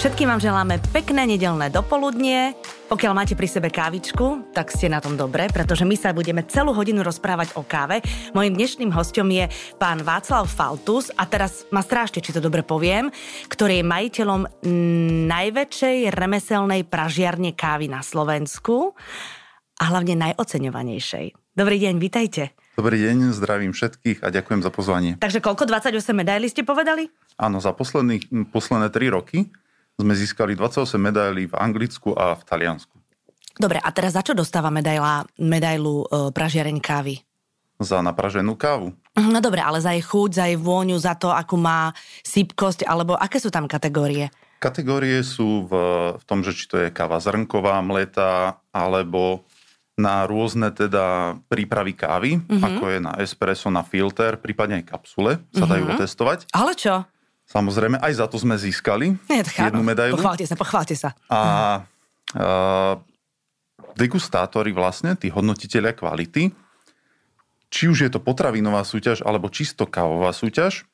Všetkým vám želáme pekné nedelné dopoludnie. Pokiaľ máte pri sebe kávičku, tak ste na tom dobre, pretože my sa budeme celú hodinu rozprávať o káve. Mojím dnešným hostom je pán Václav Faltus a teraz ma strážte, či to dobre poviem, ktorý je majiteľom najväčšej remeselnej pražiarne kávy na Slovensku a hlavne najoceňovanejšej. Dobrý deň, vitajte. Dobrý deň, zdravím všetkých a ďakujem za pozvanie. Takže koľko? 28 medailí ste povedali? Áno, za posledných, posledné 3 roky sme získali 28 medailí v Anglicku a v Taliansku. Dobre, a teraz za čo dostáva medaila, medailu e, pražiareň kávy? Za napraženú kávu. Mhm, no dobre, ale za jej chuť, za jej vôňu, za to, akú má sypkosť, alebo aké sú tam kategórie? Kategórie sú v, v tom, že či to je káva zrnková, mletá, alebo na rôzne teda prípravy kávy, mm-hmm. ako je na espresso, na filter, prípadne aj kapsule sa dajú mm-hmm. otestovať. Ale čo? Samozrejme, aj za to sme získali Nie, jednu medailu. Pochválte sa, pochválte sa. A, a degustátori vlastne, tí hodnotiteľia kvality, či už je to potravinová súťaž alebo čisto kávová súťaž,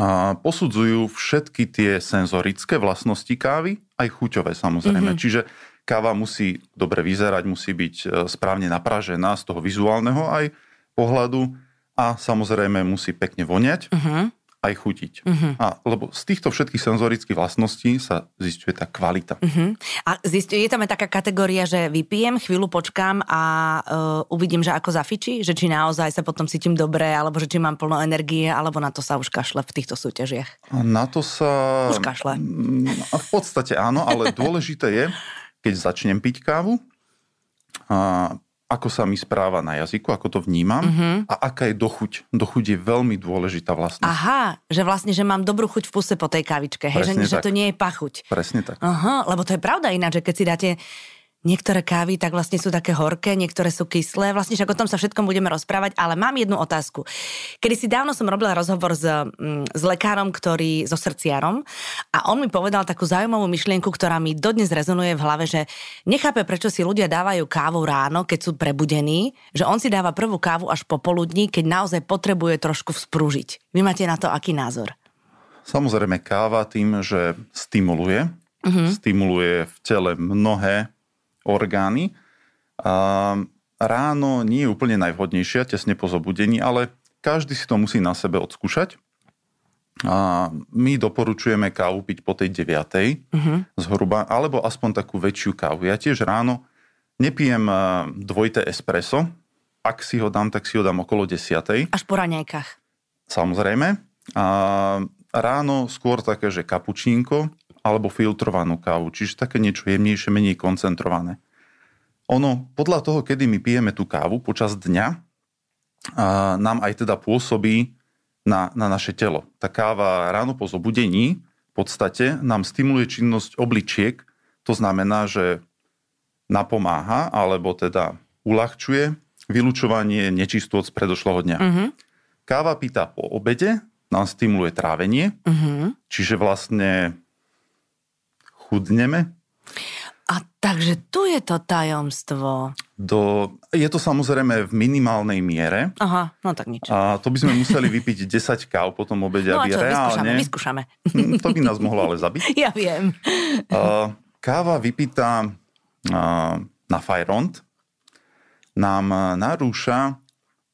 a posudzujú všetky tie senzorické vlastnosti kávy, aj chuťové samozrejme. Mm-hmm. Čiže káva musí dobre vyzerať, musí byť e, správne napražená z toho vizuálneho aj pohľadu a samozrejme musí pekne voňať. Mm-hmm aj chutiť. Uh-huh. A, lebo z týchto všetkých senzorických vlastností sa zistuje tá kvalita. Uh-huh. A zistuje, je tam aj taká kategória, že vypijem, chvíľu počkám a uh, uvidím, že ako zafičí, že či naozaj sa potom cítim dobre, alebo že či mám plno energie, alebo na to sa už kašle v týchto súťažiach. A na to sa... Už kašle. V podstate áno, ale dôležité je, keď začnem piť kávu, a ako sa mi správa na jazyku, ako to vnímam uh-huh. a aká je dochuť. Dochuť je veľmi dôležitá vlastnosť. Aha, že vlastne, že mám dobrú chuť v puse po tej kavičke, hej, že, že to nie je pachuť. Presne tak. Aha, lebo to je pravda ináč, že keď si dáte Niektoré kávy tak vlastne sú také horké, niektoré sú kyslé. Vlastne však o tom sa všetkom budeme rozprávať, ale mám jednu otázku. Kedy si dávno som robila rozhovor s, mm, s lekárom, ktorý, so srdciarom a on mi povedal takú zaujímavú myšlienku, ktorá mi dodnes rezonuje v hlave, že nechápe, prečo si ľudia dávajú kávu ráno, keď sú prebudení, že on si dáva prvú kávu až popoludní, keď naozaj potrebuje trošku vzprúžiť. Vy máte na to aký názor? Samozrejme káva tým, že stimuluje, uh-huh. stimuluje v tele mnohé orgány. Ráno nie je úplne najvhodnejšia, tesne po zobudení, ale každý si to musí na sebe odskúšať. A my doporučujeme kávu piť po tej 9. Uh-huh. zhruba, alebo aspoň takú väčšiu kávu. Ja tiež ráno nepijem dvojité espresso. Ak si ho dám, tak si ho dám okolo 10. Až po raňajkách. Samozrejme. A ráno skôr také, že kapučínko alebo filtrovanú kávu, čiže také niečo jemnejšie, menej koncentrované. Ono, podľa toho, kedy my pijeme tú kávu počas dňa, nám aj teda pôsobí na, na naše telo. Tá káva ráno po zobudení v podstate nám stimuluje činnosť obličiek, to znamená, že napomáha, alebo teda uľahčuje vylučovanie nečistôt z predošlého dňa. Uh-huh. Káva pýta po obede, nám stimuluje trávenie, uh-huh. čiže vlastne chudneme. A takže tu je to tajomstvo. Do, je to samozrejme v minimálnej miere. Aha, no tak nič. A to by sme museli vypiť 10 káv po tom obede, no aby čo, reálne... Vyskúšame, vyskúšame. To by nás mohlo ale zabiť. Ja viem. Káva vypitá na Fajront nám narúša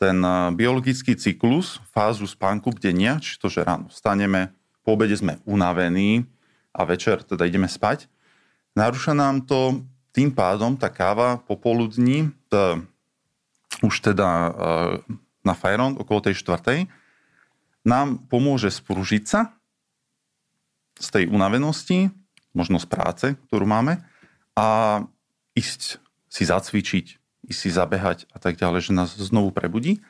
ten biologický cyklus, fázu spánku bdenia, čiže to, že ráno vstaneme, po obede sme unavení, a večer teda ideme spať. Narúša nám to tým pádom tá káva popoludní, t- už teda e, na Fajron okolo tej štvrtej, nám pomôže spružiť sa z tej unavenosti, možno z práce, ktorú máme, a ísť si zacvičiť, ísť si zabehať a tak ďalej, že nás znovu prebudí.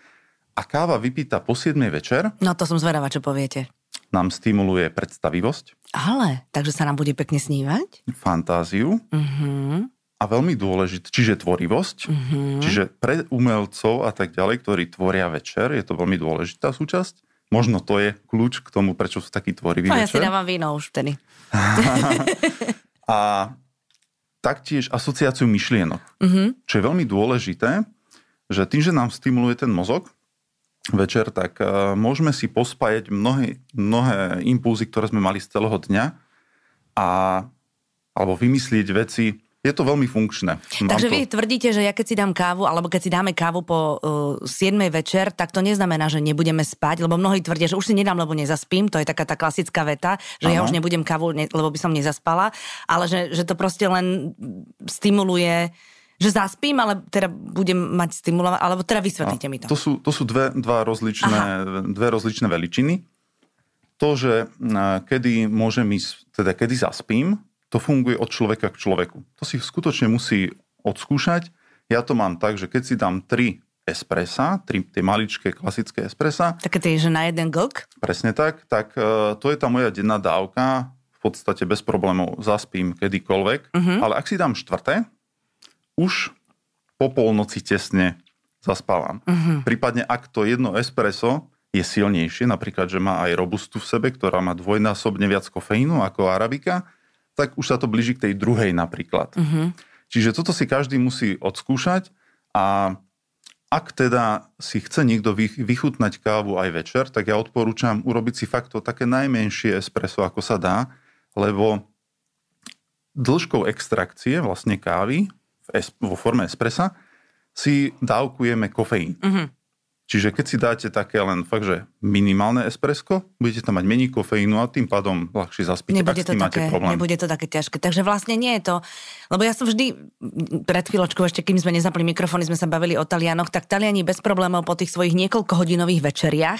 A káva vypíta po 7 večer. No to som zvedavá, čo poviete nám stimuluje predstavivosť. Ale, takže sa nám bude pekne snívať? Fantáziu. Uh-huh. A veľmi dôležité, čiže tvorivosť. Uh-huh. Čiže pre umelcov a tak ďalej, ktorí tvoria večer, je to veľmi dôležitá súčasť. Možno to je kľúč k tomu, prečo sú takí tvoriví no, večer. ja si dávam víno už vtedy. a taktiež asociáciu myšlienok. Uh-huh. Čo je veľmi dôležité, že tým, že nám stimuluje ten mozog, večer, tak uh, môžeme si pospájať mnohé, mnohé impulzy, ktoré sme mali z celého dňa a, alebo vymyslieť veci. Je to veľmi funkčné. Mám Takže to... vy tvrdíte, že ja keď si dám kávu, alebo keď si dáme kávu po uh, 7 večer, tak to neznamená, že nebudeme spať, lebo mnohí tvrdia, že už si nedám, lebo nezaspím, to je taká tá klasická veta, že ano. ja už nebudem kávu, ne, lebo by som nezaspala, ale že, že to proste len stimuluje že zaspím, ale teda budem mať stimulovať, alebo teda vysvetlíte mi to. To sú, to sú dve, dva rozličné, dve rozličné veličiny. To, že kedy môžem ísť, teda kedy zaspím, to funguje od človeka k človeku. To si skutočne musí odskúšať. Ja to mám tak, že keď si dám tri espressa, tri tie maličké klasické espressa. Také tie, že na jeden glk? Presne tak. Tak e, to je tá moja denná dávka. V podstate bez problémov zaspím kedykoľvek. Uh-huh. Ale ak si dám štvrté, už po polnoci tesne zaspávam. Uh-huh. Prípadne ak to jedno espresso je silnejšie, napríklad, že má aj robustu v sebe, ktorá má dvojnásobne viac kofeínu ako arabika, tak už sa to blíži k tej druhej napríklad. Uh-huh. Čiže toto si každý musí odskúšať a ak teda si chce niekto vychutnať kávu aj večer, tak ja odporúčam urobiť si fakt to také najmenšie espresso, ako sa dá, lebo dĺžkou extrakcie vlastne kávy vo forme espressa, si dávkujeme kofeín. Uh-huh. Čiže keď si dáte také len fakt, že minimálne espresso, budete tam mať menej kofeínu a tým pádom ľahšie zaspíte, nebude to také, problém. Nebude to také ťažké. Takže vlastne nie je to... Lebo ja som vždy, pred chvíľočkou ešte, kým sme nezapli mikrofóny, sme sa bavili o Talianoch, tak Taliani bez problémov po tých svojich niekoľkohodinových večeriach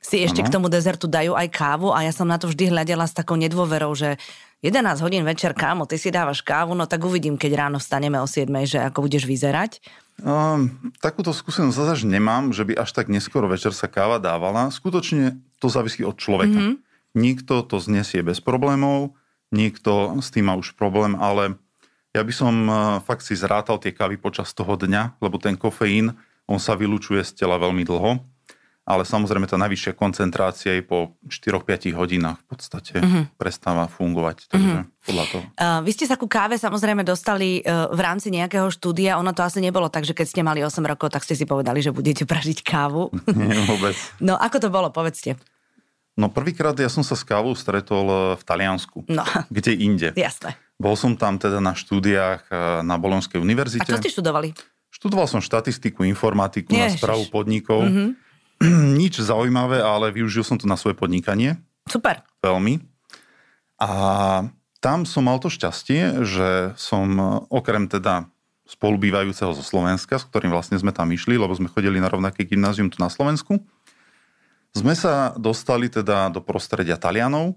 si ešte ano. k tomu dezertu dajú aj kávu a ja som na to vždy hľadela s takou nedôverou, že 11 hodín večer, kámo, ty si dávaš kávu, no tak uvidím, keď ráno vstaneme o 7, že ako budeš vyzerať. Um, takúto skúsenosť zase nemám, že by až tak neskoro večer sa káva dávala. Skutočne to závisí od človeka. Mm-hmm. Niekto to znesie bez problémov, niekto s tým má už problém, ale ja by som uh, fakt si zrátal tie kávy počas toho dňa, lebo ten kofeín, on sa vylučuje z tela veľmi dlho ale samozrejme tá najvyššia koncentrácia je po 4-5 hodinách v podstate uh-huh. prestáva fungovať. Takže uh-huh. podľa toho. Uh, vy ste sa ku káve samozrejme dostali uh, v rámci nejakého štúdia. Ono to asi nebolo tak, že keď ste mali 8 rokov, tak ste si povedali, že budete pražiť kávu. Nie, vôbec. no ako to bolo, povedzte. No prvýkrát ja som sa s kávou stretol e, v Taliansku. No. Kde inde. Jasné. Bol som tam teda na štúdiách e, na Bolonskej univerzite. A čo ste študovali? Študoval som štatistiku, informatiku Ježiš. na správu podnikov. Mm-hmm nič zaujímavé, ale využil som to na svoje podnikanie. Super. Veľmi. A tam som mal to šťastie, že som okrem teda spolubývajúceho zo Slovenska, s ktorým vlastne sme tam išli, lebo sme chodili na rovnaké gymnázium tu na Slovensku, sme sa dostali teda do prostredia Talianov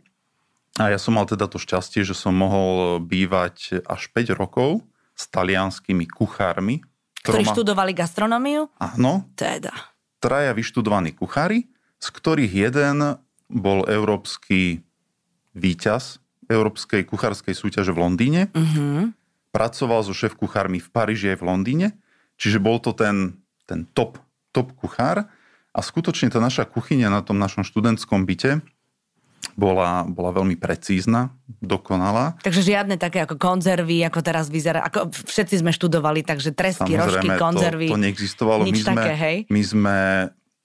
a ja som mal teda to šťastie, že som mohol bývať až 5 rokov s talianskými kuchármi. Ktorí ma... študovali gastronómiu? Áno. Teda traja vyštudovaní kuchári, z ktorých jeden bol európsky víťaz Európskej kuchárskej súťaže v Londýne. Uh-huh. Pracoval so šéf kuchármi v Paríži aj v Londýne. Čiže bol to ten, ten top, top kuchár. A skutočne tá naša kuchyňa na tom našom študentskom byte bola, bola veľmi precízna, dokonalá. Takže žiadne také ako konzervy, ako teraz vyzerá, ako všetci sme študovali, takže tresky, rožky, konzervy. To, to neexistovalo. Nič my sme, také, hej? My sme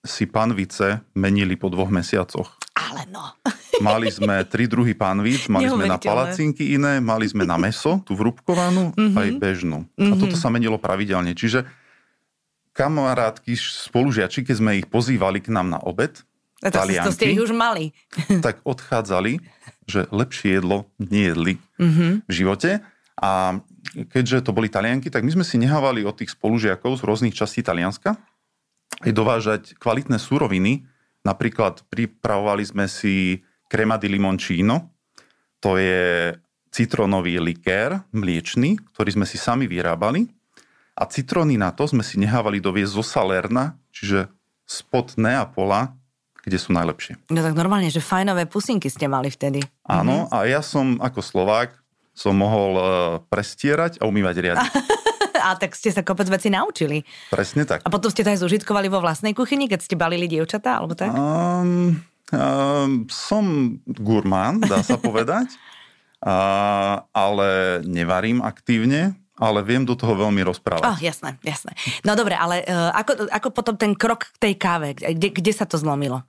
si panvice menili po dvoch mesiacoch. Ale no. Mali sme tri druhy panvíc, mali sme na palacinky iné, mali sme na meso, tú vrúbkovanú, mm-hmm. aj bežnú. Mm-hmm. A mhm. toto sa menilo pravidelne. Čiže kamarátky, spolužiači, keď sme ich pozývali k nám na obed, a to, to ste ich už mali. tak odchádzali, že lepšie jedlo nejedli mm-hmm. v živote. A keďže to boli Talianky, tak my sme si nehávali od tých spolužiakov z rôznych častí Talianska aj dovážať kvalitné suroviny. Napríklad pripravovali sme si crema di limoncino, to je citrónový likér mliečný, ktorý sme si sami vyrábali. A citróny na to sme si nehávali doviezť zo Salerna, čiže spod Neapola, kde sú najlepšie. No tak normálne, že fajnové pusinky ste mali vtedy. Áno, mm-hmm. a ja som ako Slovák som mohol uh, prestierať a umývať riadne. a tak ste sa kopec veci naučili. Presne tak. A potom ste to aj zužitkovali vo vlastnej kuchyni, keď ste balili dievčatá, alebo tak? Um, um, som gurmán, dá sa povedať. uh, ale nevarím aktívne, ale viem do toho veľmi rozprávať. Oh, jasné, jasné. No dobre, ale uh, ako, ako potom ten krok k tej káve, kde, kde sa to zlomilo?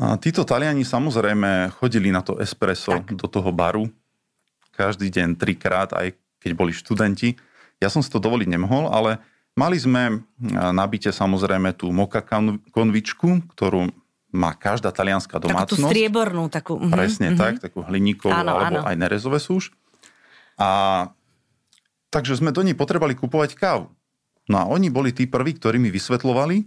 A títo Taliani samozrejme chodili na to espresso tak. do toho baru každý deň trikrát, aj keď boli študenti. Ja som si to dovoliť nemohol, ale mali sme nabite samozrejme tú moka konvičku, ktorú má každá talianská domácnosť. Takú tú striebornú. Takú, uh-huh, Presne uh-huh. tak, takú hliníkovú, áno, alebo áno. aj nerezové súž. A takže sme do nej potrebovali kupovať kávu. No a oni boli tí prví, ktorí mi vysvetlovali,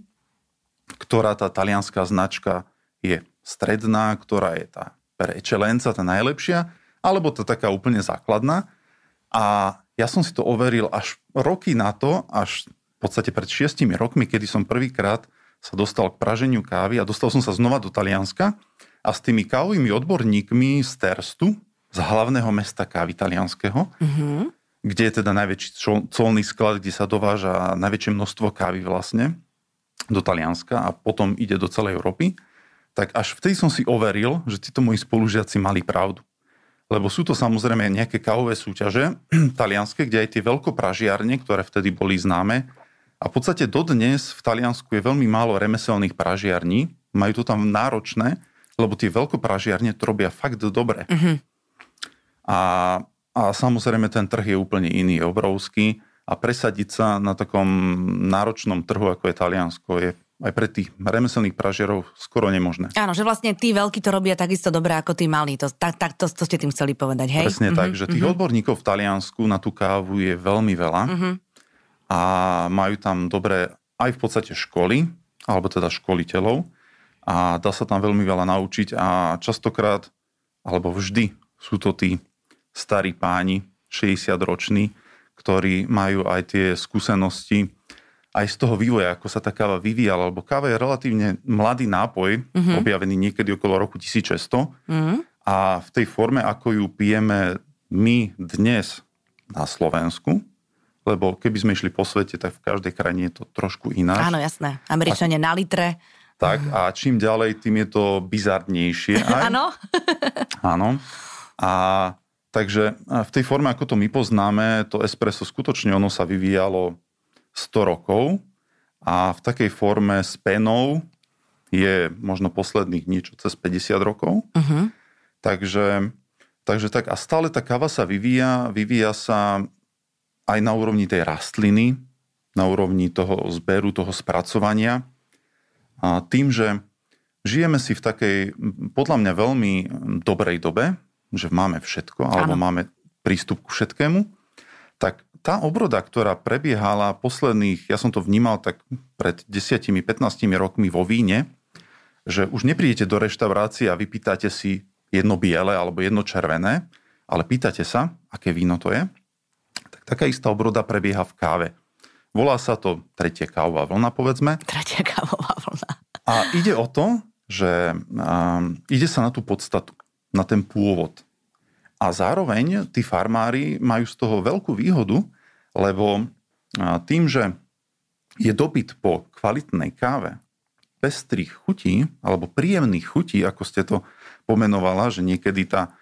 ktorá tá talianská značka je stredná, ktorá je tá per excellenza, tá najlepšia, alebo tá taká úplne základná. A ja som si to overil až roky na to, až v podstate pred šiestimi rokmi, kedy som prvýkrát sa dostal k praženiu kávy a dostal som sa znova do Talianska a s tými kávovými odborníkmi z Terstu, z hlavného mesta kávy talianského, mm-hmm kde je teda najväčší colný sklad, kde sa dováža najväčšie množstvo kávy vlastne do Talianska a potom ide do celej Európy, tak až vtedy som si overil, že títo moji spolužiaci mali pravdu. Lebo sú to samozrejme nejaké kávové súťaže talianské, kde aj tie veľkopražiarne, ktoré vtedy boli známe, a v podstate dodnes v Taliansku je veľmi málo remeselných pražiarní, majú to tam náročné, lebo tie veľkopražiarne to robia fakt dobre. Mm-hmm. A a samozrejme ten trh je úplne iný, je obrovský a presadiť sa na takom náročnom trhu, ako je Taliansko, je aj pre tých remeselných pražierov skoro nemožné. Áno, že vlastne tí veľkí to robia takisto dobre ako tí malí. To, tak, tak to, to ste tým chceli povedať, hej? Presne mm-hmm, tak, že tých mm-hmm. odborníkov v Taliansku na tú kávu je veľmi veľa mm-hmm. a majú tam dobré aj v podstate školy, alebo teda školiteľov a dá sa tam veľmi veľa naučiť a častokrát, alebo vždy sú to tí starí páni, 60 roční, ktorí majú aj tie skúsenosti aj z toho vývoja, ako sa tá káva vyvíjala, lebo káva je relatívne mladý nápoj, mm-hmm. objavený niekedy okolo roku 1600 mm-hmm. a v tej forme, ako ju pijeme my dnes na Slovensku, lebo keby sme išli po svete, tak v každej krajine je to trošku ináč. Áno, jasné. Američania na litre. Tak a čím ďalej, tým je to bizarnejšie. Áno. Áno. A Takže v tej forme, ako to my poznáme, to espresso skutočne ono sa vyvíjalo 100 rokov a v takej forme s penou je možno posledných niečo cez 50 rokov. Uh-huh. Takže, takže tak a stále tá káva sa vyvíja, vyvíja sa aj na úrovni tej rastliny, na úrovni toho zberu, toho spracovania. A tým, že žijeme si v takej, podľa mňa veľmi dobrej dobe, že máme všetko, alebo ano. máme prístup ku všetkému, tak tá obroda, ktorá prebiehala posledných, ja som to vnímal tak pred 10-15 rokmi vo víne, že už neprídete do reštaurácie a vypýtate si jedno biele alebo jedno červené, ale pýtate sa, aké víno to je, tak taká istá obroda prebieha v káve. Volá sa to tretia kávová vlna, povedzme. Tretia kávová vlna. A ide o to, že um, ide sa na tú podstatu na ten pôvod. A zároveň tí farmári majú z toho veľkú výhodu, lebo tým, že je dopyt po kvalitnej káve, pestrých chutí, alebo príjemných chutí, ako ste to pomenovala, že niekedy tá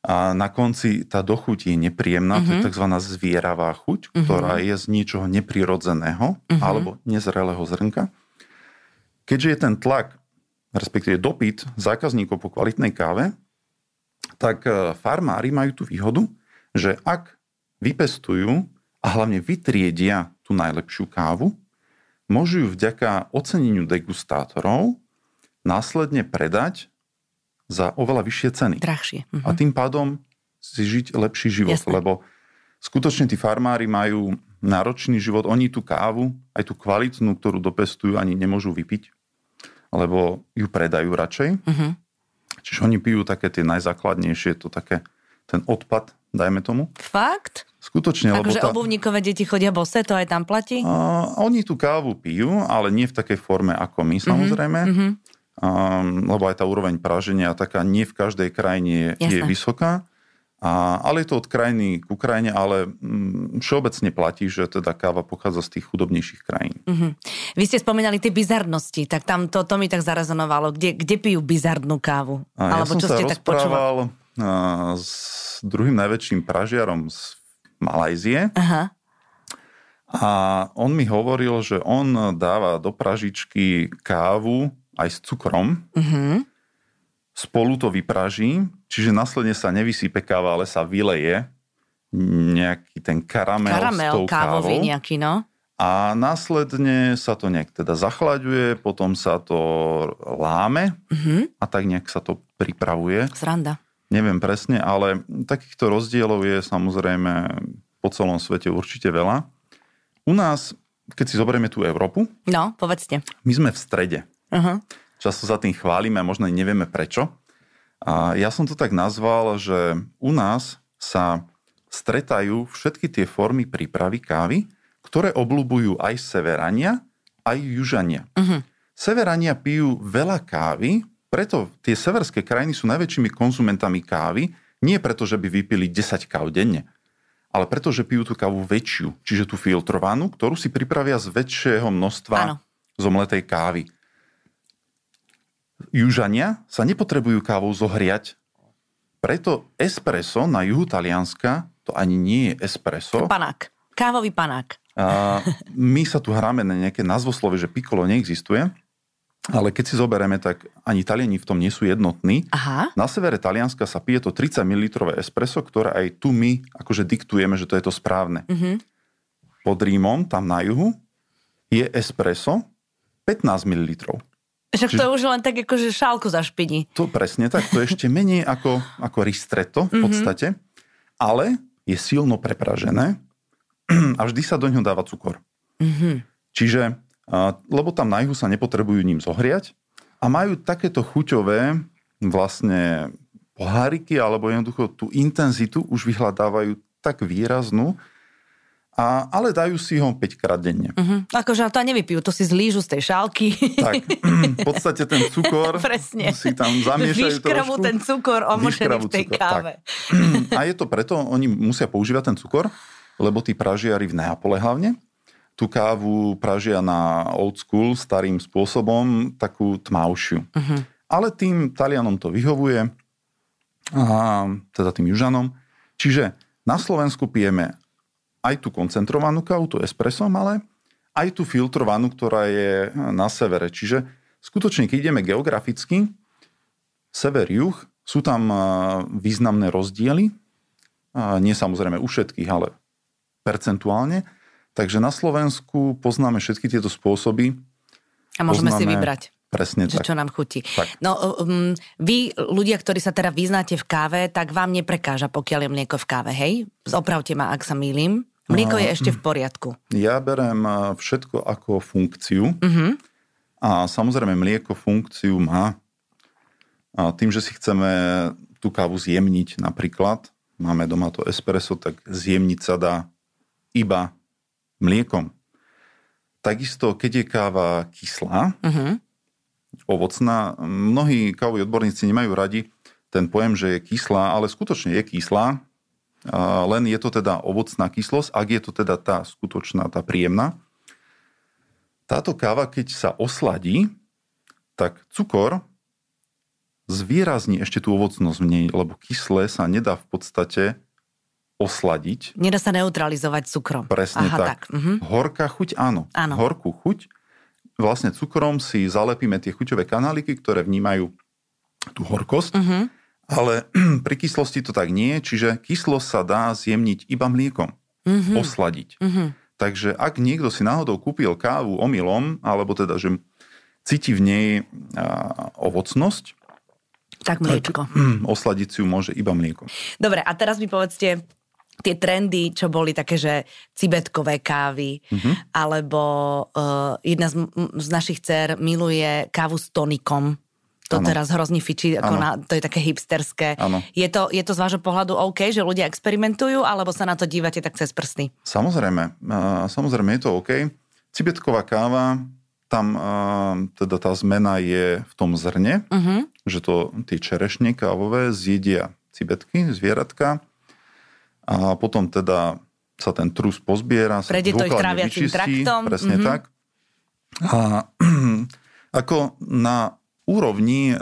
a na konci tá dochuť je nepríjemná, uh-huh. to je mhm. tzv. zvieravá chuť, uh-huh. ktorá je z niečoho neprirodzeného uh-huh. alebo nezrelého zrnka. Keďže je ten tlak, respektíve dopyt zákazníkov po kvalitnej káve, tak e, farmári majú tú výhodu, že ak vypestujú a hlavne vytriedia tú najlepšiu kávu, môžu ju vďaka oceneniu degustátorov následne predať za oveľa vyššie ceny. Drahšie. Uh-huh. A tým pádom si žiť lepší život, Jasne. lebo skutočne tí farmári majú náročný život. Oni tú kávu, aj tú kvalitnú, ktorú dopestujú, ani nemôžu vypiť, lebo ju predajú radšej. Uh-huh. Čiže oni pijú také tie najzákladnejšie, to také ten odpad, dajme tomu. Fakt? Skutočne. Takže tá... obuvníkové deti chodia bose, to aj tam platí? A, oni tú kávu pijú, ale nie v takej forme ako my mhm, samozrejme. Mm-hmm. Um, lebo aj tá úroveň praženia taká nie v každej krajine je, je vysoká. A, ale je to od krajiny k krajine, ale mm, všeobecne platí, že teda káva pochádza z tých chudobnejších krajín. Mm-hmm. Vy ste spomínali tie bizarnosti, tak tam to, to mi tak zarazonovalo. Kde, kde pijú bizarnú kávu? A Alebo ja som čo sa ste tak počúvali? s druhým najväčším pražiarom z Malajzie. Aha. A on mi hovoril, že on dáva do pražičky kávu aj s cukrom. Mm-hmm. Spolu to vypraží čiže následne sa nevysype káva, ale sa vyleje nejaký ten karamel, Karamel s tou kávový kávou. nejaký, no. A následne sa to nejak teda zachlaďuje, potom sa to láme Mhm. a tak nejak sa to pripravuje. Sranda. Neviem presne, ale takýchto rozdielov je samozrejme po celom svete určite veľa. U nás, keď si zoberieme tú Európu, No, povedzte. my sme v strede. Uh-huh. Často za tým chválime a možno nevieme prečo. A ja som to tak nazval, že u nás sa stretajú všetky tie formy prípravy kávy, ktoré obľúbujú aj severania, aj južania. Mhm. Severania pijú veľa kávy, preto tie severské krajiny sú najväčšími konzumentami kávy, nie preto, že by vypili 10 káv denne, ale preto, že pijú tú kávu väčšiu, čiže tú filtrovanú, ktorú si pripravia z väčšieho množstva Áno. zomletej kávy. Južania sa nepotrebujú kávou zohriať, preto espresso na juhu Talianska to ani nie je espresso. Panák. Kávový panák. A my sa tu hráme na nejaké názvoslovie, že piccolo neexistuje, ale keď si zoberieme, tak ani Taliani v tom nie sú jednotní. Aha. Na severe Talianska sa pije to 30 ml espresso, ktoré aj tu my akože diktujeme, že to je to správne. Mhm. Pod Rímom, tam na juhu, je espresso 15 ml. Však to už len tak akože šálku zašpini. To presne tak, to je ešte menej ako, ako ristretto v podstate, ale je silno prepražené a vždy sa do ňoho dáva cukor. Mhm. Čiže, lebo tam na juhu sa nepotrebujú ním zohriať a majú takéto chuťové vlastne poháriky alebo jednoducho tú intenzitu už vyhľadávajú tak výraznú, a, ale dajú si ho 5 krát denne. Mhm. Akože to nevypijú, to si zlížu z tej šálky. Tak, v podstate ten cukor Presne. si tam zamiešajú Vyškravú trošku. ten cukor omočený v tej cukor, káve. tak. A je to preto, oni musia používať ten cukor, lebo tí pražiari v Neapole hlavne, tú kávu pražia na old school, starým spôsobom, takú tmavšiu. Mhm. Ale tým Talianom to vyhovuje, a teda tým južanom. Čiže na Slovensku pijeme aj tú koncentrovanú kávu, tú espresso, ale aj tú filtrovanú, ktorá je na severe. Čiže skutočne, keď ideme geograficky, sever-juh, sú tam a, významné rozdiely. Nie samozrejme u všetkých, ale percentuálne. Takže na Slovensku poznáme všetky tieto spôsoby. A môžeme si Poznáme- vybrať. Presne Že tak. čo nám chutí. Tak. No, um, vy, ľudia, ktorí sa teda vyznáte v káve, tak vám neprekáža, pokiaľ je mlieko v káve, hej? Opravte ma, ak sa mýlim. Mlieko je ešte v poriadku. Ja berem a, všetko ako funkciu Mhm. a samozrejme mlieko funkciu má. A tým, že si chceme tú kávu zjemniť napríklad, máme doma to espresso, tak zjemniť sa dá iba mliekom. Takisto, keď je káva kyslá, Mhm. ovocná. Mnohí kávoví odborníci nemajú radi ten pojem, že je kyslá, ale skutočne je kyslá, len je to teda ovocná kyslosť, ak je to teda tá skutočná, tá príjemná. Táto káva, keď sa osladí, tak cukor zvýrazní ešte tú ovocnosť v nej, lebo kyslé sa nedá v podstate osladiť. Nedá sa neutralizovať cukrom. Presne Aha, tak. tak. Mhm. Horká chuť, áno. Áno. Horkú chuť. Vlastne cukrom si zalepíme tie chuťové kanáliky, ktoré vnímajú tú horkosť, Mhm. Ale pri kyslosti to tak nie čiže kyslosť sa dá zjemniť iba mliekom, Mhm. osladiť. Mhm. Takže ak niekto si náhodou kúpil kávu omylom, alebo teda, že cíti v nej a, ovocnosť, Tak mliečko. osladiť si ju môže iba mliekom. Dobre, a teraz mi povedzte tie trendy, čo boli také, že cibetkové kávy, Mhm. alebo uh, jedna z, z našich dcer miluje kávu s tonikom. To Áno. teraz hrozne fičí, ako na, to je také hipsterské. Je to, je to z vášho pohľadu OK, že ľudia experimentujú, alebo sa na to dívate tak cez prsty? Samozrejme, samozrejme je to OK. Cibetková káva, tam teda tá zmena je v tom zrne, Uh-huh. že to tie čerešne kávové zjedia cibetky, zvieratka a potom teda sa ten trus pozbiera, sa Prejde to ich tráviacím traktom, Presne mhm. tak. A ako na úrovni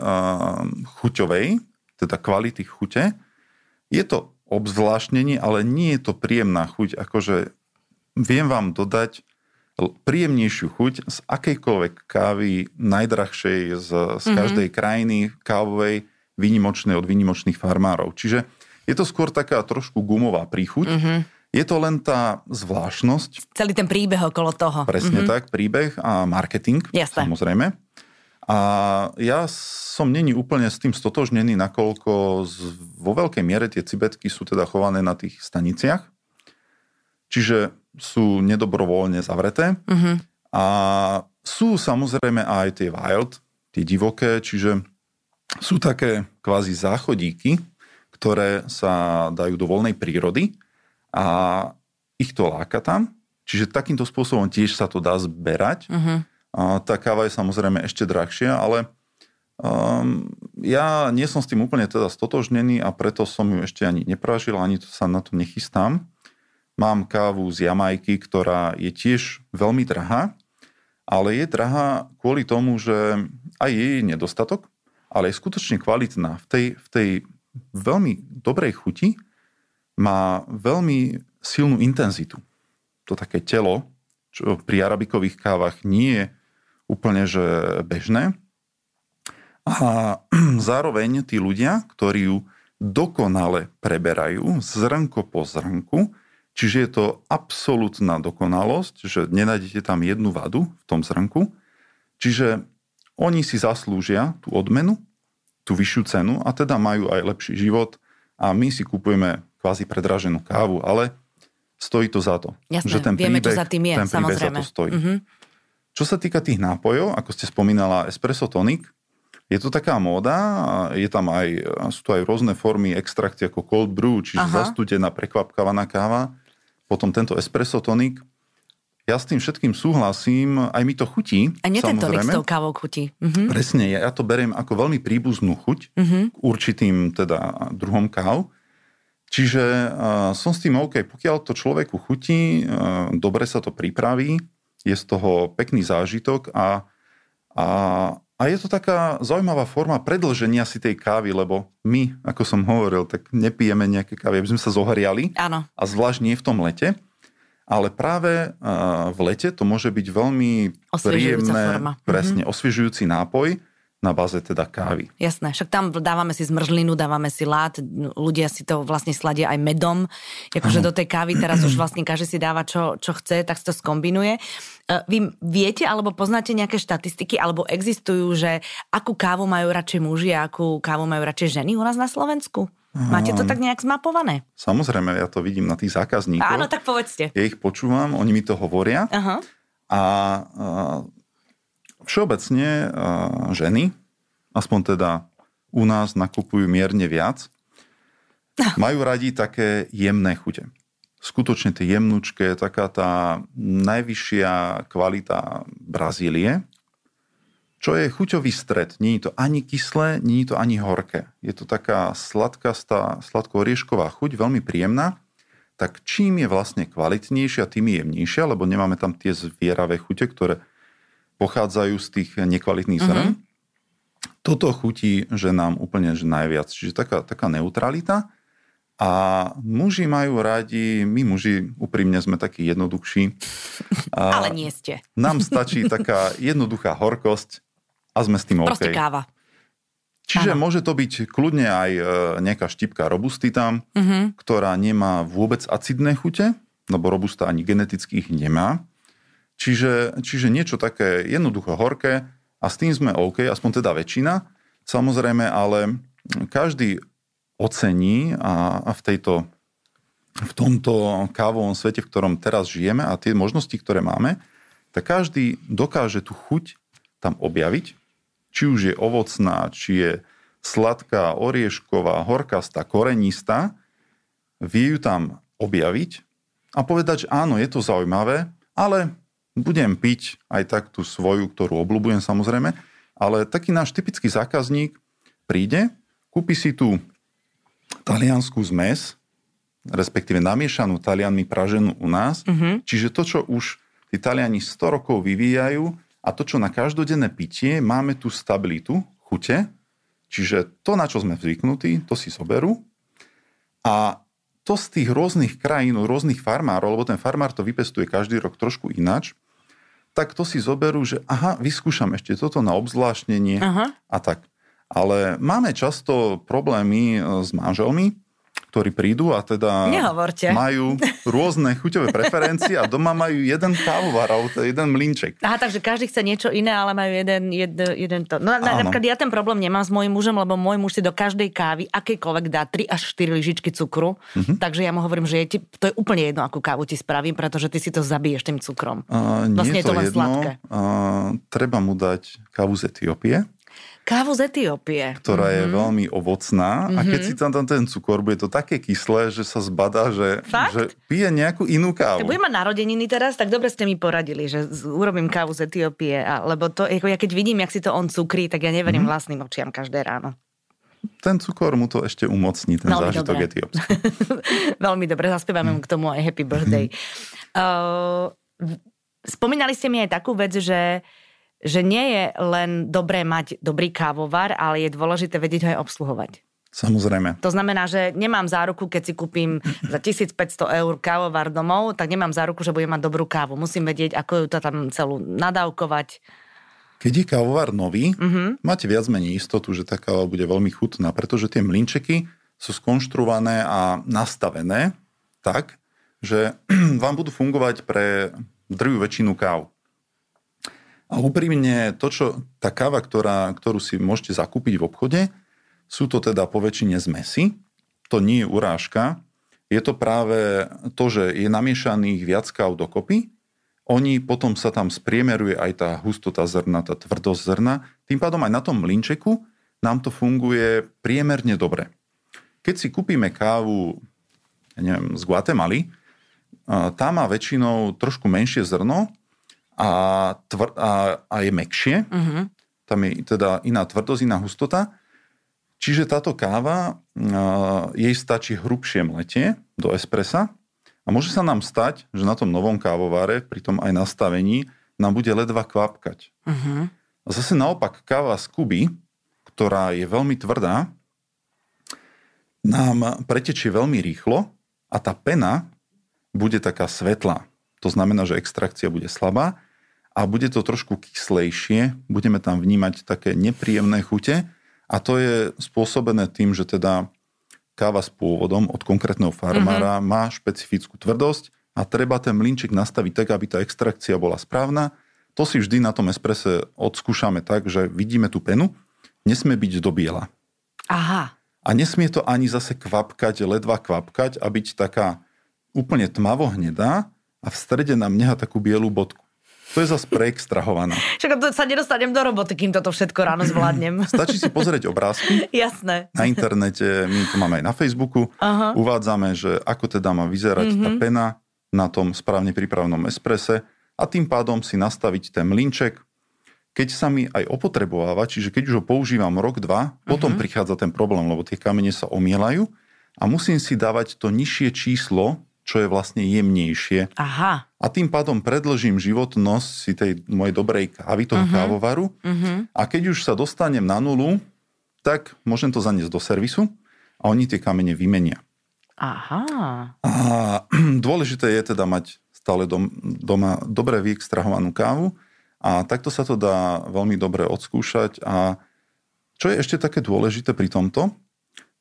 chuťovej, teda kvality chute, je to obzvláštnenie, ale nie je to príjemná chuť. Akože viem vám dodať príjemnejšiu chuť z akejkoľvek kávy najdrahšej z, z Mhm. každej krajiny kávovej, výnimočné od výnimočných farmárov. Čiže je to skôr taká trošku gumová príchuť. Mm-hmm. Je to len tá zvláštnosť. Celý ten príbeh okolo toho. Presne mm-hmm. tak, príbeh a marketing, Jasne. samozrejme. A ja som není úplne s tým stotožnený, nakoľko z, vo veľkej miere tie cibetky sú teda chované na tých staniciach, čiže sú nedobrovoľne zavreté. Mm-hmm. A sú samozrejme aj tie wild, tie divoké, čiže sú také kvázi záchodíky, ktoré sa dajú do voľnej prírody a ich to láka tam. Čiže takýmto spôsobom tiež sa to dá zberať. Uh-huh. Tá káva je samozrejme ešte drahšia, ale um, ja nie som s tým úplne teda stotožnený a preto som ju ešte ani nepražil, ani to sa na to nechystám. Mám kávu z Jamajky, ktorá je tiež veľmi drahá, ale je drahá kvôli tomu, že aj jej nedostatok, ale je skutočne kvalitná. V tej, v tej veľmi dobrej chuti má veľmi silnú intenzitu. To také telo, čo pri arabikových kávach nie je úplne že bežné. A zároveň tí ľudia, ktorí ju dokonale preberajú zrnko po zrnku, čiže je to absolútna dokonalosť, že nenájdete tam jednu vadu v tom zrnku, čiže oni si zaslúžia tú odmenu, tú vyššiu cenu a teda majú aj lepší život a my si kupujeme kvázi predraženú kávu, ale stojí to za to. Jasné, že ten vieme, príbeh, čo za tým je, ten samozrejme. za to stojí. Mm-hmm. Čo sa týka tých nápojov, ako ste spomínala, espresso tonic, je to taká móda, je tam aj, sú tu aj rôzne formy extrakty ako cold brew, čiže Aha. zastúdená prekvapkávaná káva, potom tento espresso tonic. Ja s tým všetkým súhlasím, aj mi to chutí. A nie ten tonik s tou kávou chutí. Mhm. Presne, ja, ja to beriem ako veľmi príbuznú chuť mhm. k určitým teda druhom káv. Čiže uh, som s tým OK, pokiaľ to človeku chutí, uh, dobre sa to pripraví, je z toho pekný zážitok a, a, a je to taká zaujímavá forma predlženia si tej kávy, lebo my, ako som hovoril, tak nepijeme nejaké kávy, aby sme sa zohriali. Áno. A zvlášť nie v tom lete. Ale práve v lete to môže byť veľmi príjemné, forma. presne, mm-hmm. osviežujúci nápoj, na báze teda kávy. Jasné, však tam dávame si zmrzlinu, dávame si lát, ľudia si to vlastne sladia aj medom, akože do tej kávy teraz už vlastne každý si dáva čo, čo chce, tak si to skombinuje. E, vy viete alebo poznáte nejaké štatistiky, alebo existujú, že akú kávu majú radšej muži a akú kávu majú radšej ženy u nás na Slovensku? Máte to tak nejak zmapované? Samozrejme, ja to vidím na tých zákazníkoch. Áno, tak povedzte. Ja ich počúvam, oni mi to hovoria. Aha. A, a Všeobecne ženy, aspoň teda u nás nakupujú mierne viac, majú radi také jemné chute. Skutočne tie jemnúčke, taká tá najvyššia kvalita Brazílie, čo je chuťový stred. Je to ani kyslé, je to ani horké. Je to taká sladkastá, sladko-oriešková chuť, veľmi príjemná. Tak čím je vlastne kvalitnejšia, tým je jemnejšia, lebo nemáme tam tie zvieravé chute, ktoré pochádzajú z tých nekvalitných zrn. Mm-hmm. Toto chutí že nám úplne že najviac. Čiže taká, taká neutralita. A muži majú radi, my muži úprimne sme takí jednoduchší. A Ale nie ste. Nám stačí taká jednoduchá horkosť a sme s tým OK. Proste káva. Čiže ano. môže to byť kľudne aj e, nejaká štipka robusty tam, uh-huh. ktorá nemá vôbec acidné chute, lebo robusta ani geneticky ich nemá. Čiže, čiže niečo také jednoducho horké a s tým sme OK, aspoň teda väčšina. Samozrejme, ale každý ocení a, a v tejto v tomto kávovom svete, v ktorom teraz žijeme a tie možnosti, ktoré máme, tak každý dokáže tú chuť tam objaviť, či už je ovocná, či je sladká, oriešková, horkastá, korenistá, vie ju tam objaviť a povedať, že áno, je to zaujímavé, ale budem piť aj tak tú svoju, ktorú obľúbujem samozrejme, ale taký náš typický zákazník príde, kúpi si tú taliansku zmes, respektíve namiešanú talianmi praženú u nás, mm-hmm. čiže to, čo už tí Taliani 100 rokov vyvíjajú a to, čo na každodenné pitie, máme tú stabilitu, chute, čiže to, na čo sme zvyknutí, to si zoberú. A to z tých rôznych krajín, rôznych farmárov, lebo ten farmár to vypestuje každý rok trošku ináč, tak to si zoberú, že aha, vyskúšam ešte toto na obzvláštnenie aha. a tak. Ale máme často problémy e, s manželmi, ktorí prídu a teda Nehovorte. majú rôzne chuťové preferencie a doma majú jeden kávovar alebo jeden mlinček. Aha, takže každý chce niečo iné, ale majú jeden, jeden, jeden to. No na, napríklad ja ten problém nemám s mojím mužom, lebo môj muž si do každej kávy akejkoľvek dá 3 až 4 lyžičky cukru. Mm-hmm. Takže ja mu hovorím, že je ti, to je úplne jedno, akú kávu ti spravím, pretože ty si to zabiješ tým cukrom. Uh, Vlastne nie je to len jedno. sladké. Uh, treba mu dať kávu z Etiópie, Kávu z Etiópie. ktorá Mhm. je veľmi ovocná a keď si tam, tam ten cukor, bude to také kyslé, že sa zbadá, že, Fakt? že pije nejakú inú kávu. Budem mať narodeniny teraz, tak dobre ste mi poradili, že urobím kávu z Etiópie, a, lebo to, ako ja keď vidím, jak si to on cukrí, tak ja neverím Mhm. vlastným očiam každé ráno. Ten cukor mu to ešte umocní, ten Veľmi zážitok dobré. etiópsky. Veľmi dobre, zaspievame mu k tomu aj happy birthday. Uh, v- spomínali ste mi aj takú vec, že že nie je len dobré mať dobrý kávovar, ale je dôležité vedieť ho aj obsluhovať. Samozrejme. To znamená, že nemám záruku, keď si kúpim za 1500 eur kávovar domov, tak nemám záruku, že budem mať dobrú kávu. Musím vedieť, ako ju to tam celú nadávkovať. Keď je kávovar nový, Mhm. máte viac menej istotu, že tá káva bude veľmi chutná, pretože tie mlinčeky sú skonštruované a nastavené tak, že vám budú fungovať pre drvú väčšinu káv. A úprimne to, čo tá káva, ktorá, ktorú si môžete zakúpiť v obchode, sú to teda po väčšine zmesy. To nie je urážka. Je to práve to, že je namiešaných viac káv dokopy. Oni potom sa tam spriemeruje aj tá hustota zrna, tá tvrdosť zrna. Tým pádom aj na tom mlinčeku nám to funguje priemerne dobre. Keď si kúpime kávu ja neviem, z Guatemaly, tá má väčšinou trošku menšie zrno a, tvr- a, a je mekšie. Uh-huh. Tam je teda iná tvrdosť, iná hustota. Čiže táto káva, a, jej stačí hrubšie mletie do espressa a môže sa nám stať, že na tom novom kávovare, pri tom aj nastavení, nám bude ledva kvapkať. Uh-huh. A zase naopak káva z Kuby, ktorá je veľmi tvrdá, nám pretečie veľmi rýchlo a tá pena bude taká svetlá. To znamená, že extrakcia bude slabá a bude to trošku kyslejšie, budeme tam vnímať také nepríjemné chute a to je spôsobené tým, že teda káva s pôvodom od konkrétneho farmára mm-hmm. má špecifickú tvrdosť a treba ten mlinček nastaviť tak, aby tá extrakcia bola správna. To si vždy na tom esprese odskúšame tak, že vidíme tú penu, nesmie byť do biela. Aha. A nesmie to ani zase kvapkať, ledva kvapkať a byť taká úplne tmavo hnedá a v strede nám neha takú bielu bodku. To je zase preextrahovaná. Však to sa nedostanem do roboty, kým toto všetko ráno zvládnem. Stačí si pozrieť obrázky Jasné. na internete, my to máme aj na Facebooku. Aha. Uvádzame, že ako teda má vyzerať mm-hmm. tá pena na tom správne pripravenom esprese a tým pádom si nastaviť ten mlinček. Keď sa mi aj opotrebováva, čiže keď už ho používam rok, dva, potom Mhm. prichádza ten problém, lebo tie kamene sa omielajú a musím si dávať to nižšie číslo, čo je vlastne jemnejšie. Aha. A tým pádom predlžím životnosť si tej mojej dobrej kávy, toho uh-huh. kávovaru. Uh-huh. A keď už sa dostanem na nulu, tak môžem to zaniesť do servisu a oni tie kamene vymenia. Aha. A dôležité je teda mať stále dom, doma dobre vyextrahovanú kávu a takto sa to dá veľmi dobre odskúšať a čo je ešte také dôležité pri tomto,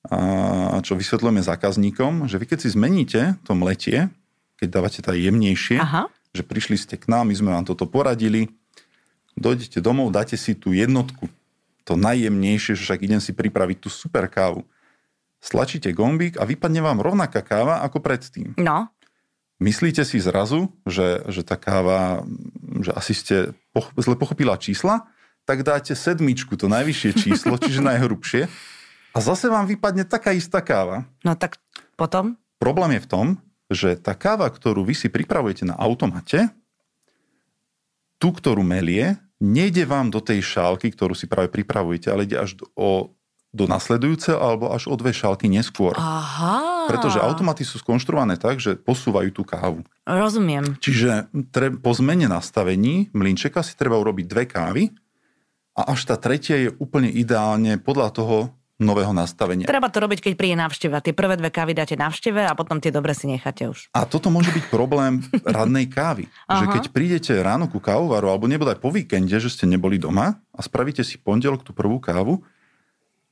a čo vysvetľujeme zákazníkom, že vy keď si zmeníte to mletie, keď dávate tá jemnejšie, Aha. že prišli ste k nám, my sme vám toto poradili, dojdete domov, dáte si tú jednotku, to najjemnejšie, že však idem si pripraviť tú super kávu. Stlačíte gombík a vypadne vám rovnaká káva ako predtým. No. Myslíte si zrazu, že, že tá káva, že asi ste poch- zle pochopila čísla, tak dáte sedmičku, to najvyššie číslo, čiže najhrubšie. A zase vám vypadne taká istá káva. No tak potom? Problém je v tom, že tá káva, ktorú vy si pripravujete na automate, tú, ktorú melie, nejde vám do tej šálky, ktorú si práve pripravujete, ale ide až do, o, do nasledujúceho alebo až o dve šálky neskôr. Aha. Pretože automaty sú skonštruované tak, že posúvajú tú kávu. Rozumiem. Čiže tre, po zmene nastavení mlinčeka si treba urobiť dve kávy a až tá tretia je úplne ideálne podľa toho nového nastavenia. Treba to robiť, keď príde návšteva. Tie prvé dve kávy dáte návšteve a potom tie dobre si necháte už. A toto môže byť problém radnej kávy. že keď prídete ráno ku kávovaru alebo nebude aj po víkende, že ste neboli doma a spravíte si pondelok tú prvú kávu,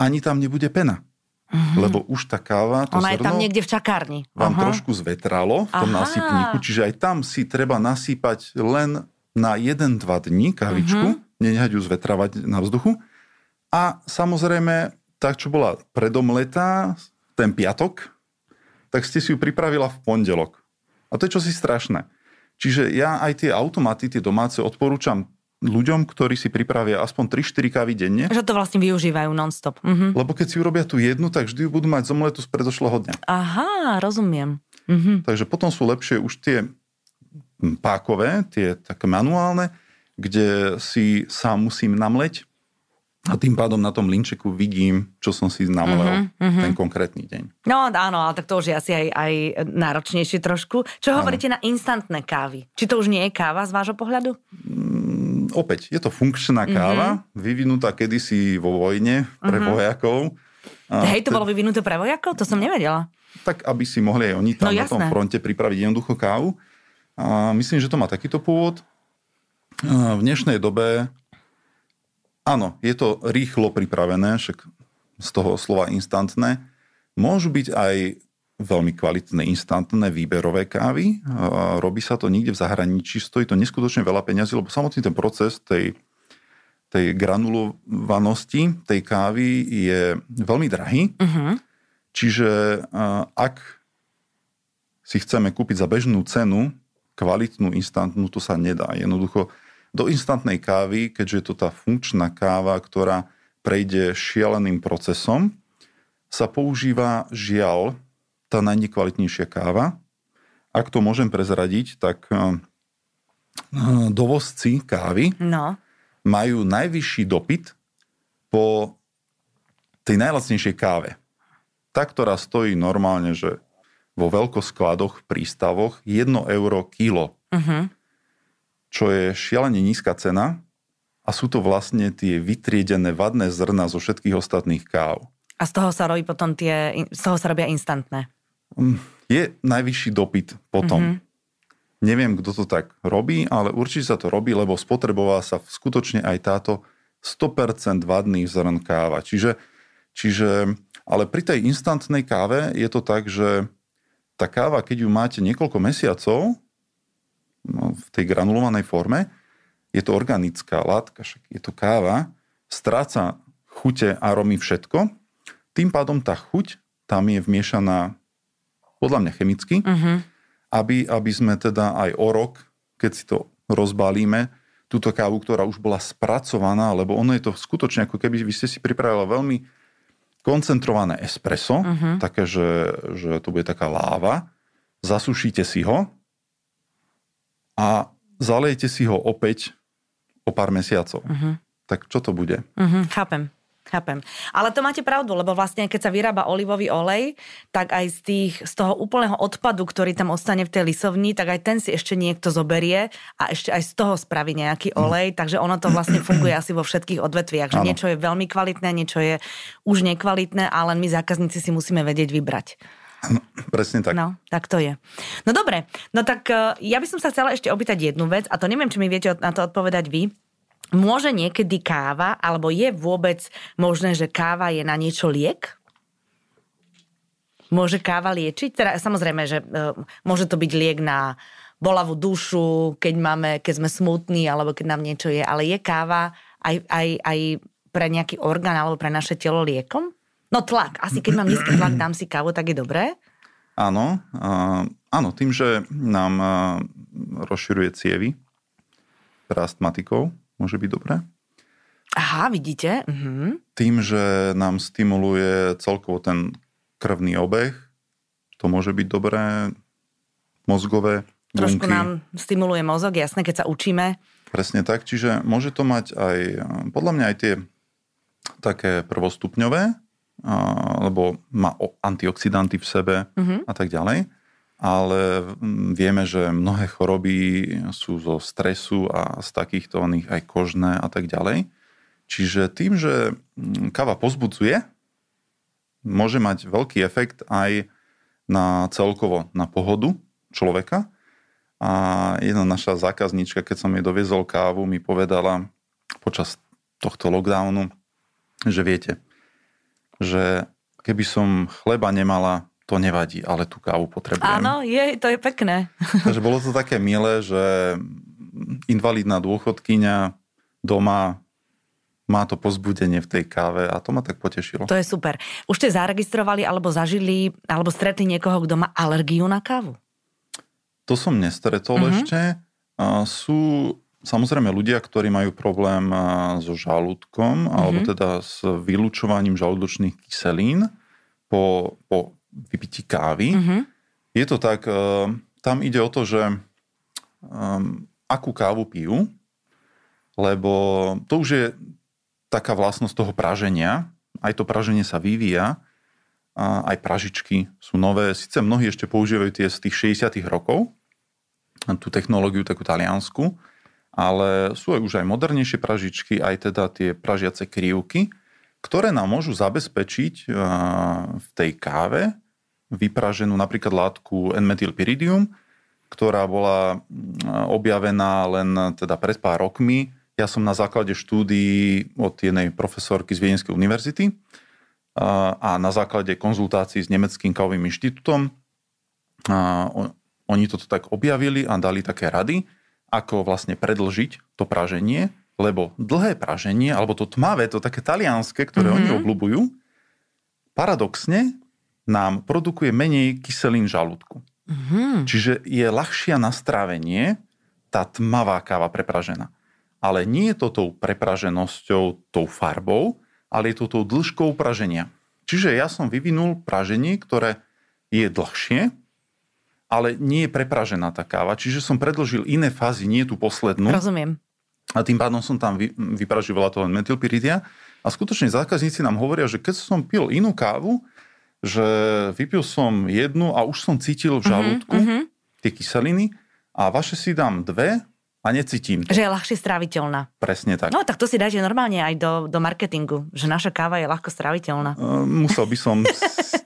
ani tam nebude pena. Mm-hmm. Lebo už tá káva, to Ona je tam zrno niekde v čakárni. vám Aha. trošku zvetralo v tom Aha. nasypníku, čiže aj tam si treba nasýpať len na 1-2 dní kávičku, Mhm. mm-hmm. nenehať ju zvetravať na vzduchu. A samozrejme, tak čo bola predomletá, ten piatok, tak ste si ju pripravila v pondelok. A to je čosi strašné. Čiže ja aj tie automaty, tie domáce odporúčam ľuďom, ktorí si pripravia aspoň 3-4 kávy denne, Že to vlastne využívajú non-stop. Mhm. lebo keď si urobia tú jednu, tak vždy ju budú mať zomletu z predošlého dňa. Aha, rozumiem. Mhm. Takže potom sú lepšie už tie pákové, tie také manuálne, kde si sám musím namleť a tým pádom na tom linčeku vidím, čo som si namlel Mhm, ten konkrétny deň. No áno, ale tak to už je asi aj, aj náročnejšie trošku. Čo Áno. hovoríte na instantné kávy? Či to už nie je káva z vášho pohľadu? Mm, Opäť, je to funkčná káva, vyvinutá kedysi vo vojne pre vojakov. A Hej, to te- bolo vyvinuté pre vojakov? To som nevedela. tak aby si mohli aj oni tam No na tom fronte pripraviť jednoducho kávu. A myslím, že to má takýto pôvod. A v dnešnej dobe, áno, je to rýchlo pripravené, však z toho slova instantné. Môžu byť aj veľmi kvalitné instantné výberové kávy. Robí sa to niekde v zahraničí, stojí to neskutočne veľa peňazí, lebo samotný ten proces tej, tej granulovanosti tej kávy je veľmi drahý. Uh-huh. Čiže ak si chceme kúpiť za bežnú cenu kvalitnú instantnú, to sa nedá. Jednoducho do instantnej kávy, keďže je to tá funkčná káva, ktorá prejde šialeným procesom, sa používa žiaľ tá najnekvalitnejšia káva. Ak to môžem prezradiť, tak a, dovozci kávy No. majú najvyšší dopyt po tej najlacnejšej káve. Tá, ktorá stojí normálne, že vo veľkoskladoch, prístavoch 1 euro kilo, Uh-huh. Čo je šialene nízka cena a sú to vlastne tie vytriedené vadné zrna zo všetkých ostatných káv. A z toho sa robí potom tie, z toho sa robia instantné. Mm, Je najvyšší dopyt potom. Mhm. Mm-hmm. Neviem, kto to tak robí, ale určite sa to robí, lebo spotrebovala sa skutočne aj táto 100% vadných zrn káva. Čiže, čiže, ale pri tej instantnej káve je to tak, že tá káva, keď ju máte niekoľko mesiacov no, v tej granulovanej forme, je to organická látka, však je to káva, stráca chute, aromy, všetko. Tým pádom tá chuť tam je vmiešaná podľa mňa chemicky, Uh-huh. aby, aby sme teda aj o rok, keď si to rozbalíme, túto kávu, ktorá už bola spracovaná, lebo ono je to skutočne ako keby vy ste si pripravila veľmi koncentrované espresso, uh-huh. také, že, že to bude taká láva, zasušíte si ho a zalejete si ho opäť o pár mesiacov. Uh-huh. Tak čo to bude? Uh-huh. Chápem. Chápem. Ale to máte pravdu, lebo vlastne keď sa vyrába olivový olej, tak aj z, tých, z toho úplného odpadu, ktorý tam ostane v tej lisovni, tak aj ten si ešte niekto zoberie a ešte aj z toho spraví nejaký olej, takže ono to vlastne funguje asi vo všetkých odvetviach, že niečo je veľmi kvalitné, niečo je už nekvalitné, ale my zákazníci si musíme vedieť vybrať. Presne tak. No, tak to je. No dobre, no tak eh, ja by som sa chcela ešte opýtať jednu vec a to neviem, či mi viete na to odpovedať vy. Môže niekedy káva, alebo je vôbec možné, že káva je na niečo liek? Môže káva liečiť? Teda samozrejme, že e, môže to byť liek na bolavú dušu, keď, máme, keď sme smutní, alebo keď nám niečo je, ale je káva aj, aj, aj pre nejaký orgán alebo pre naše telo liekom? No tlak. Asi keď mám nízky tlak, dám si kávu, tak je dobré. Áno, áno, tým, že nám rozširuje cievy pre astmatikov, môže byť dobré. Aha, vidíte? Mhm. Tým, že nám stimuluje celkovo ten krvný obeh, to môže byť dobré, mozgové Trošku bunky. nám stimuluje mozog, jasné, keď sa učíme. Presne tak, čiže môže to mať aj, podľa mňa aj tie také prvostupňové, lebo má antioxidanty v sebe Mhm. a tak ďalej. Ale mm, vieme, že mnohé choroby sú zo stresu a z takýchto oných aj kožné a tak ďalej. Čiže tým, že mm, káva pozbudzuje, môže mať veľký efekt aj na celkovo na pohodu človeka. A jedna naša zákazníčka, keď som jej doviezol kávu, mi povedala počas tohto lockdownu, že viete, že keby som chleba nemala, to nevadí, ale tú kávu potrebujem. Áno, je, to je pekné. Takže bolo to také milé, že invalidná dôchodkyňa doma má to pozbudenie v tej káve a to ma tak potešilo. To je super. Už ste zaregistrovali alebo zažili alebo stretli niekoho, kto má alergiu na kávu? To som nestretol uh-huh. ešte. Sú samozrejme ľudia, ktorí majú problém so žalúdkom uh-huh. alebo teda s vylúčovaním žalúdočných kyselín po, po vypití kávy. Uh-huh. Je to tak, tam ide o to, že um, akú kávu pijú, lebo to už je taká vlastnosť toho praženia. Aj to praženie sa vyvíja, a aj pražičky sú nové. Sice mnohí ešte používajú tie z tých 60 rokov, tú technológiu takú taliansku, ale sú aj už aj modernejšie pražičky, aj teda tie pražiace krivky, ktoré nám môžu zabezpečiť v tej káve vypraženú napríklad látku N-metylpyridium, ktorá bola objavená len teda pred pár rokmi. Ja som na základe štúdií od jednej profesorky z Viedenskej univerzity a na základe konzultácií s Nemeckým kávovým inštitútom oni toto tak objavili a dali také rady, ako vlastne predlžiť to praženie, lebo dlhé praženie, alebo to tmavé, to také talianské, ktoré mm-hmm. oni mhm. obľúbujú, paradoxne nám produkuje menej kyselín žalúdku. Mm-hmm. Čiže je ľahšia na strávenie tá tmavá káva prepražená ale nie je to tou prepraženosťou, tou farbou, ale je to tou dĺžkou praženia. Čiže ja som vyvinul praženie, ktoré je dlhšie, ale nie je prepražená tá káva. Čiže som predložil iné fázy, nie tú poslednú. Rozumiem. A tým pádom som tam vy, vypražil veľa toho metylpyridia. A skutočne zákazníci nám hovoria, že keď som pil inú kávu, že vypil som jednu a už som cítil v mhm, žalúdku uh-huh, uh-huh. tie kyseliny a vaše si dám dve a necítim to. Že je ľahšie stráviteľná. Presne tak. No tak to si dáte normálne aj do, do marketingu, že naša káva je ľahko stráviteľná. Uh, musel by som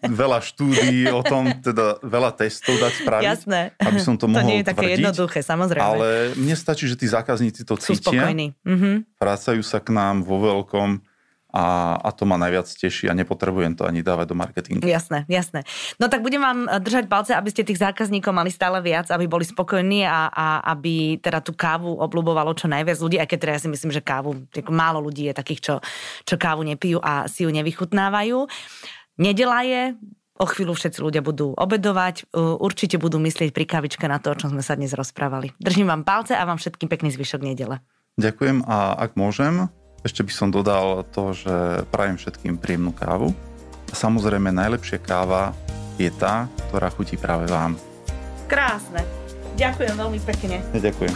veľa štúdií o tom, teda veľa testov dať spraviť. Jasné. Aby som to, to mohol nie je také tvrdiť, jednoduché, samozrejme. Ale mne stačí, že tí zákazníci to Sú cítia. spokojní. Mhm. Vracajú sa k nám vo veľkom a, a to ma najviac teší a nepotrebujem to ani dávať do marketingu. Jasné, jasné. No tak budem vám držať palce, aby ste tých zákazníkov mali stále viac, aby boli spokojní a, a aby teda tú kávu obľúbovalo čo najviac ľudí, aj keď teda ja si myslím, že kávu, málo ľudí je takých, čo, čo kávu nepijú a si ju nevychutnávajú. Nedela je, o chvíľu všetci ľudia budú obedovať, určite budú myslieť pri kavičke na to, o čom sme sa dnes rozprávali. Držím vám palce a vám všetkým pekný zvyšok nedele. Ďakujem a ak môžem, ešte by som dodal to, že prajem všetkým príjemnú kávu. A samozrejme najlepšia káva je tá, ktorá chutí práve vám. Krásne. Ďakujem veľmi pekne. Ja ďakujem.